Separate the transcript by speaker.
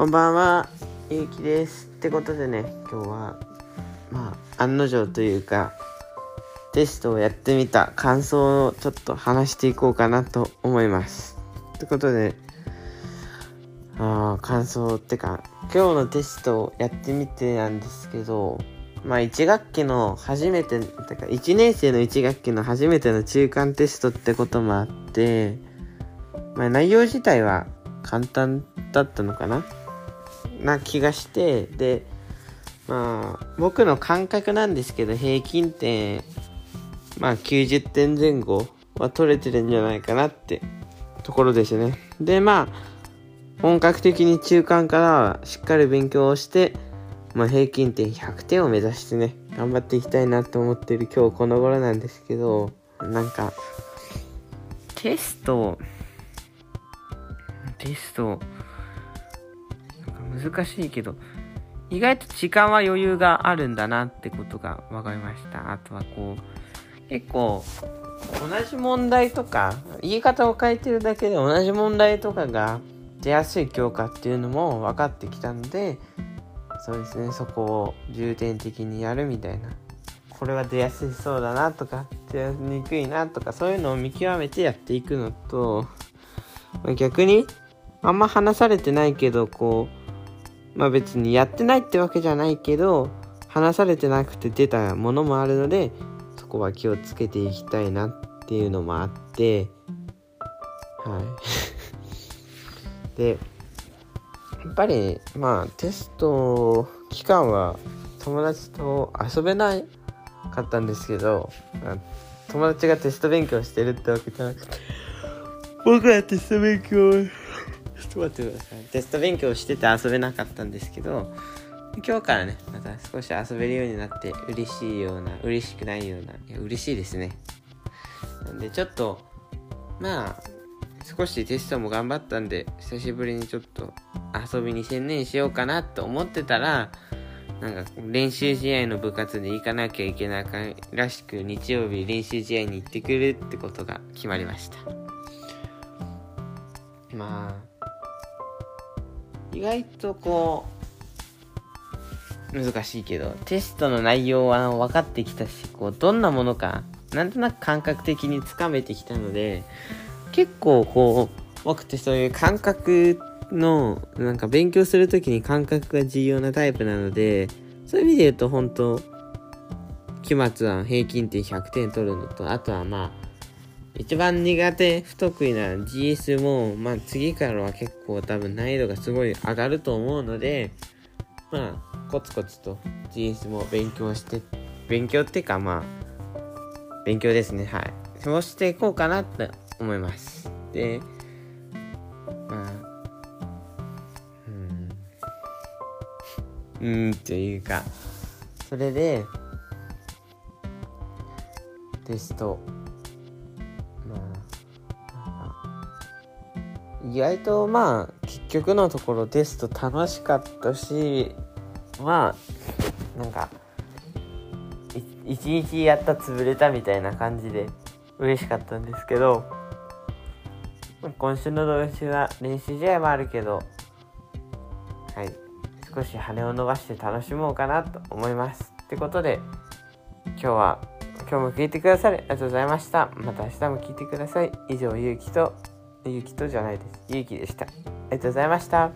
Speaker 1: こんばんは、ゆうきです。ってことでね、今日は、まあ、案の定というか、テストをやってみた感想をちょっと話していこうかなと思います。ってことで、あ感想ってか、今日のテストをやってみてなんですけど、まあ1学期の初めて、てか1年生の1学期の初めての中間テストってこともあって、まあ内容自体は簡単だったのかなな気がして、で、まあ僕の感覚なんですけど平均点、まあ90点前後は取れてるんじゃないかなってところですね。で、まあ本格的に中間からしっかり勉強をして、まあ、平均点100点を目指してね、頑張っていきたいなと思ってる今日この頃なんですけど、なんか、テスト、テスト、難しいけど、意外と時間は余裕があるんだなってことが分かりました。あとはこう、結構、同じ問題とか、言い方を変えてるだけで同じ問題とかが出やすい教科っていうのも分かってきたので、そうですね、そこを重点的にやるみたいな。これは出やすそうだなとか、出やすにくいなとか、そういうのを見極めてやっていくのと、逆に、あんま話されてないけど、こう、まあ別にやってないってわけじゃないけど、話されてなくて出たものもあるので、そこは気をつけていきたいなっていうのもあって、はい。で、やっぱり、まあ、テスト期間は友達と遊べないかったんですけど、友達がテスト勉強してるってわけじゃなくて、僕はテスト勉強、ちょっと待ってください。テスト勉強してて遊べなかったんですけど、今日からね、また少し遊べるようになって嬉しいような、嬉しくないような、いや、嬉しいですね。なんでちょっと、まあ、少しテストも頑張ったんで、久しぶりにちょっと遊びに専念しようかなと思ってたら、なんか練習試合の部活で行かなきゃいけないらしく、日曜日練習試合に行ってくるってことが決まりました。まあ、意外とこう、難しいけど、テストの内容は分かってきたし、こう、どんなものか、なんとなく感覚的につかめてきたので、結構こう、僕ってそういう感覚の、なんか勉強するときに感覚が重要なタイプなので、そういう意味で言うと本当期末は平均点100点取るのと、あとはまあ、一番苦手、不得意な GS も、まあ次からは結構多分難易度がすごい上がると思うので、まあ、コツコツと GS も勉強して、勉強っていうかまあ、勉強ですね、はい。そうしていこうかなって思います。で、まあ、うん、うーんというか、それで、テスト、意外とまあ、結局のところテスト楽しかったし、まあ、なんか、一日やった潰れたみたいな感じで嬉しかったんですけど、今週の土週は練習試合もあるけど、はい、少し羽を伸ばして楽しもうかなと思います。ってことで、今日は、今日も聞いてくださりありがとうございました。また明日も聞いてください。以上、ゆうきと、ゆきとじゃないです。ゆうきでした。ありがとうございました。